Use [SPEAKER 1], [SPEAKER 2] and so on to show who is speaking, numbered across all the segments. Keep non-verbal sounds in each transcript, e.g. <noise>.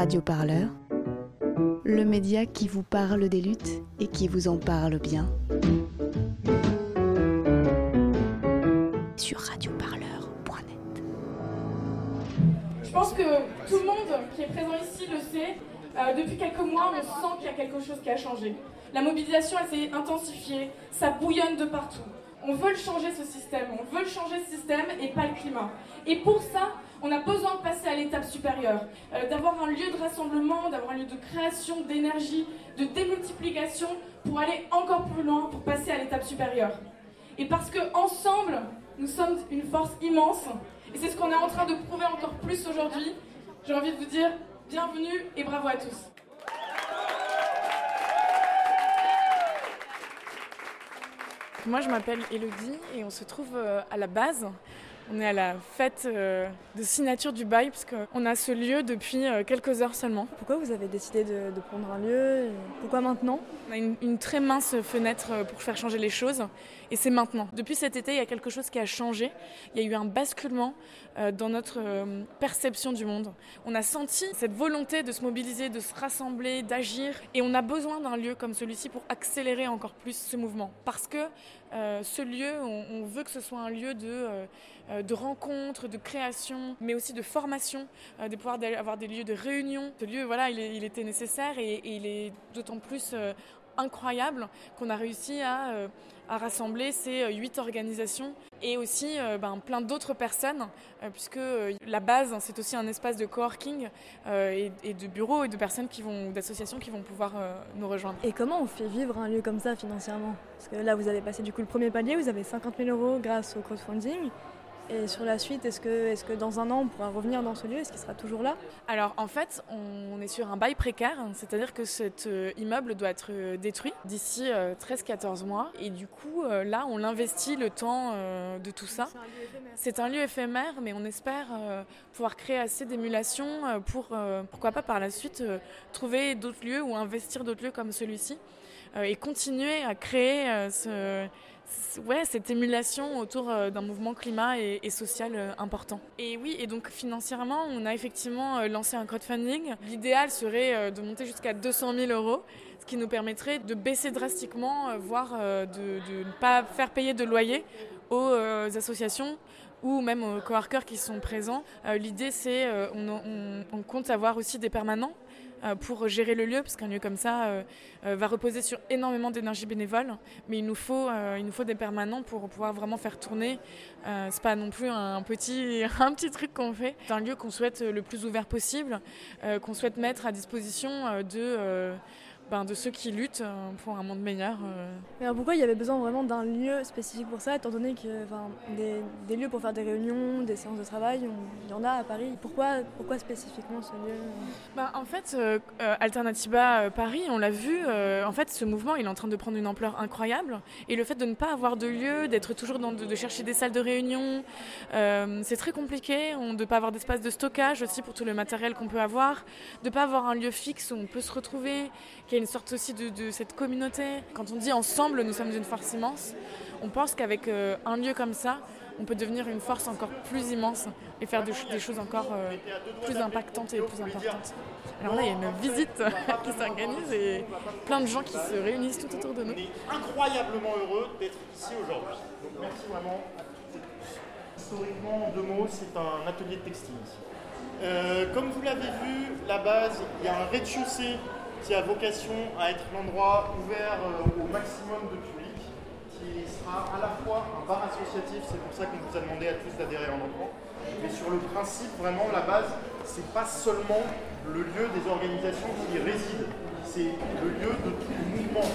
[SPEAKER 1] Radio Parleur, le média qui vous parle des luttes et qui vous en parle bien. Sur radioparleur.net.
[SPEAKER 2] Je pense que tout le monde qui est présent ici le sait. Euh, depuis quelques mois, on sent qu'il y a quelque chose qui a changé. La mobilisation, s'est intensifiée, ça bouillonne de partout. On veut changer ce système, on veut changer ce système et pas le climat. Et pour ça, on a de à l'étape supérieure, euh, d'avoir un lieu de rassemblement, d'avoir un lieu de création, d'énergie, de démultiplication pour aller encore plus loin, pour passer à l'étape supérieure. Et parce que ensemble, nous sommes une force immense, et c'est ce qu'on est en train de prouver encore plus aujourd'hui. J'ai envie de vous dire bienvenue et bravo à tous.
[SPEAKER 3] Moi, je m'appelle Elodie et on se trouve euh, à la base on est à la fête euh, de signature du bail parce qu'on a ce lieu depuis euh, quelques heures seulement.
[SPEAKER 4] Pourquoi vous avez décidé de, prendre un lieu Pourquoi maintenant?
[SPEAKER 3] On a une, très mince fenêtre euh, pour faire changer les choses et c'est maintenant. Depuis cet été, il y a quelque chose qui a changé. Il y a eu un basculement dans notre perception du monde. On a senti cette volonté de se mobiliser, de se rassembler, d'agir et on a besoin d'un lieu comme celui-ci pour accélérer encore plus ce mouvement. Parce que ce lieu, on, veut que ce soit un lieu de euh, de rencontres, de création, mais aussi de formation, euh, de pouvoir avoir des lieux de réunion. Ce lieu, voilà, il, était nécessaire et, il est d'autant plus euh, incroyable qu'on a réussi à, rassembler ces huit organisations et aussi ben, plein d'autres personnes, puisque la base, c'est aussi un espace de coworking et, et, de bureaux et de personnes qui vont, d'associations qui vont pouvoir nous rejoindre.
[SPEAKER 4] Et comment on fait vivre un lieu comme ça financièrement? Parce que là, vous avez passé du coup le premier palier, vous avez 50 000 euros grâce au crowdfunding. Et sur la suite, est-ce que, est que dans un an, on pourra revenir dans ce lieu? Est-ce qu'il sera toujours là?
[SPEAKER 3] Alors en fait, on est sur un bail précaire, c'est-à-dire que cet euh, immeuble doit être euh, détruit d'ici 13-14 euh, mois. Et du coup, là, on l'investit le temps de tout ça. C'est un lieu éphémère, mais on espère pouvoir créer assez d'émulation pour, pourquoi pas par la suite, trouver d'autres lieux ou investir d'autres lieux comme celui-ci et continuer à créer ce ouais, cette émulation autour euh, d'un mouvement climat et, social euh, important. Et oui, et donc financièrement, on a effectivement euh, lancé un crowdfunding. L'idéal serait de monter jusqu'à 200 000 euros, ce qui nous permettrait de baisser drastiquement, voire de, ne pas faire payer de loyer aux associations ou même aux coworkers qui sont présents. L'idée, c'est on, on compte avoir aussi des permanents euh, pour gérer le lieu, parce qu'un lieu comme ça euh, euh, va reposer sur énormément d'énergie bénévole, mais il nous faut, il nous faut des permanents pour pouvoir vraiment faire tourner. c'est pas non plus un petit, <laughs> un petit truc qu'on fait. C'est un lieu qu'on souhaite le plus ouvert possible, qu'on souhaite mettre à disposition de ben, de ceux qui luttent euh, pour un monde meilleur. Euh.
[SPEAKER 4] Mais alors pourquoi il y avait besoin vraiment d'un lieu spécifique pour ça, étant donné que des, des, lieux pour faire des réunions, des séances de travail, il y en a à Paris. Pourquoi, pourquoi spécifiquement ce lieu
[SPEAKER 3] ben, En fait, euh, Alternativa Paris, on l'a vu, en fait, ce mouvement il est en train de prendre une ampleur incroyable. Et le fait de ne pas avoir de lieu, d'être toujours dans de, chercher des salles de réunion, c'est très compliqué. On, de ne pas avoir d'espace de stockage aussi pour tout le matériel qu'on peut avoir, de ne pas avoir un lieu fixe où on peut se retrouver, qui une sorte aussi de, cette communauté. Quand on dit ensemble, nous sommes une force immense, on pense qu'avec euh, un lieu comme ça, on peut devenir une force encore plus immense et faire des, choses encore euh, plus impactantes et plus importantes. Alors là, il y a une visite <laughs> qui s'organise et plein de gens qui se réunissent tout autour de nous.
[SPEAKER 5] incroyablement heureux d'être ici aujourd'hui. Donc merci vraiment Historiquement, en deux mots, c'est un atelier de textile euh, comme vous l'avez vu, la base, il y a un rez-de-chaussée qui a vocation à être l'endroit ouvert euh, au maximum de public, qui sera à la fois un bar associatif, c'est pour ça qu'on vous a demandé à tous d'adhérer en entrant, mais sur le principe, vraiment, la base, c'est pas seulement le lieu des organisations qui y résident, c'est le lieu de tout le mouvement.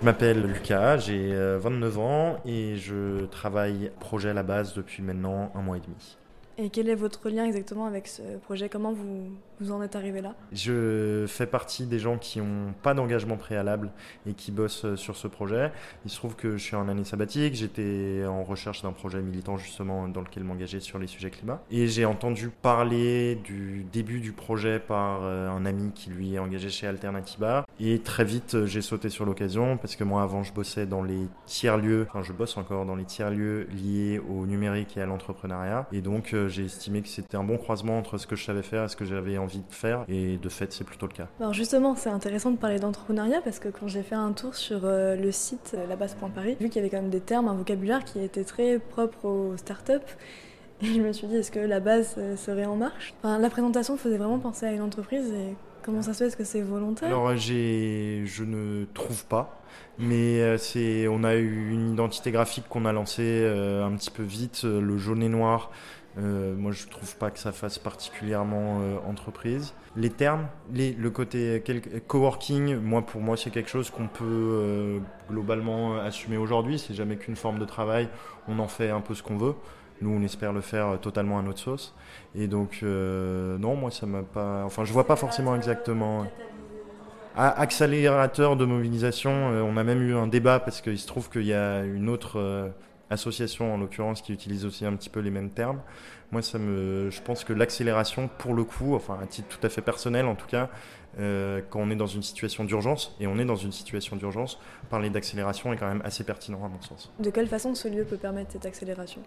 [SPEAKER 6] Je m'appelle Lucas, j'ai 29 euh, ans et je travaille projet à la base depuis maintenant un mois et demi.
[SPEAKER 4] Et quel est votre lien exactement avec ce projet? Comment vous, vous en êtes arrivé là?
[SPEAKER 6] Je fais partie des gens qui n'ont pas d'engagement préalable et qui bossent euh, sur ce projet. Il se trouve que je suis en année sabbatique, j'étais en recherche d'un projet militant justement dans lequel m'engager sur les sujets climat. Et j'ai entendu parler du début du projet par euh, un ami qui lui est engagé chez Alternativa. Et très vite, euh, j'ai sauté sur l'occasion parce que moi avant, je bossais dans les tiers-lieux, enfin je bosse encore dans les tiers-lieux liés au numérique et à l'entrepreneuriat. Et donc, j'ai estimé que c'était un bon croisement entre ce que je savais faire et ce que j'avais envie de faire. Et de fait, c'est plutôt le cas.
[SPEAKER 4] Alors justement, c'est intéressant de parler d'entrepreneuriat parce que quand j'ai fait un tour sur le site labase.paris, vu qu'il y avait quand même des termes, un vocabulaire qui était très propre aux startups, et je me suis dit, est-ce que la base serait en marche? Enfin, La présentation faisait vraiment penser à une entreprise et comment ça se fait? Est-ce que c'est volontaire?
[SPEAKER 6] Alors, je ne trouve pas. Mais euh, c'est, on a eu une identité graphique qu'on a lancée euh, un petit peu vite, euh, le jaune et noir. moi, je trouve pas que ça fasse particulièrement entreprise. Les termes, le côté coworking, moi pour moi c'est quelque chose qu'on peut globalement assumer aujourd'hui. C'est jamais qu'une forme de travail. On en fait un peu ce qu'on veut. Nous, on espère le faire totalement à notre sauce. Et donc, non, moi, ça m'a pas. Enfin, je vois pas forcément exactement. Accélérateur de mobilisation, euh, on a même eu un débat parce qu'il se trouve qu'il y a une autre euh, association, en l'occurrence, qui utilise aussi un petit peu les mêmes termes. Moi, ça me, je pense que l'accélération, pour le coup, enfin, à titre tout à fait personnel en tout cas, euh, quand on est dans une situation d'urgence, et on est dans une situation d'urgence, parler d'accélération est quand même assez pertinent à mon sens.
[SPEAKER 4] De quelle façon ce lieu peut permettre cette accélération?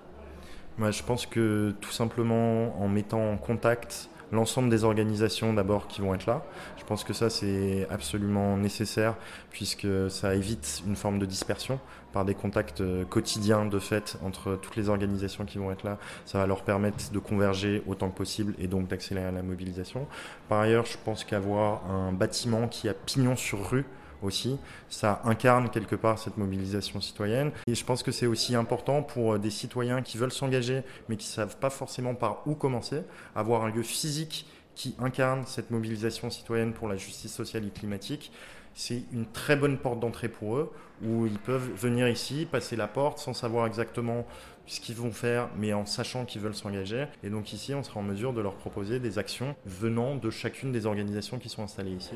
[SPEAKER 6] Moi, Je pense que tout simplement en mettant en contact l'ensemble des organisations d'abord qui vont être là. Je pense que ça c'est absolument nécessaire puisque ça évite une forme de dispersion par des contacts euh, quotidiens de fait entre toutes les organisations qui vont être là. Ça va leur permettre de converger autant que possible et donc d'accélérer la mobilisation. Par ailleurs, je pense qu'avoir un bâtiment qui a pignon sur rue aussi. Ça incarne quelque part cette mobilisation citoyenne. Et je pense que c'est aussi important pour euh, des citoyens qui veulent s'engager, mais qui ne savent pas forcément par où commencer, avoir un lieu physique qui incarne cette mobilisation citoyenne pour la justice sociale et climatique. C'est une très bonne porte d'entrée pour eux, où ils peuvent venir ici, passer la porte sans savoir exactement ce qu'ils vont faire, mais en sachant qu'ils veulent s'engager. Et donc ici, on sera en mesure de leur proposer des actions venant de chacune des organisations qui sont installées ici.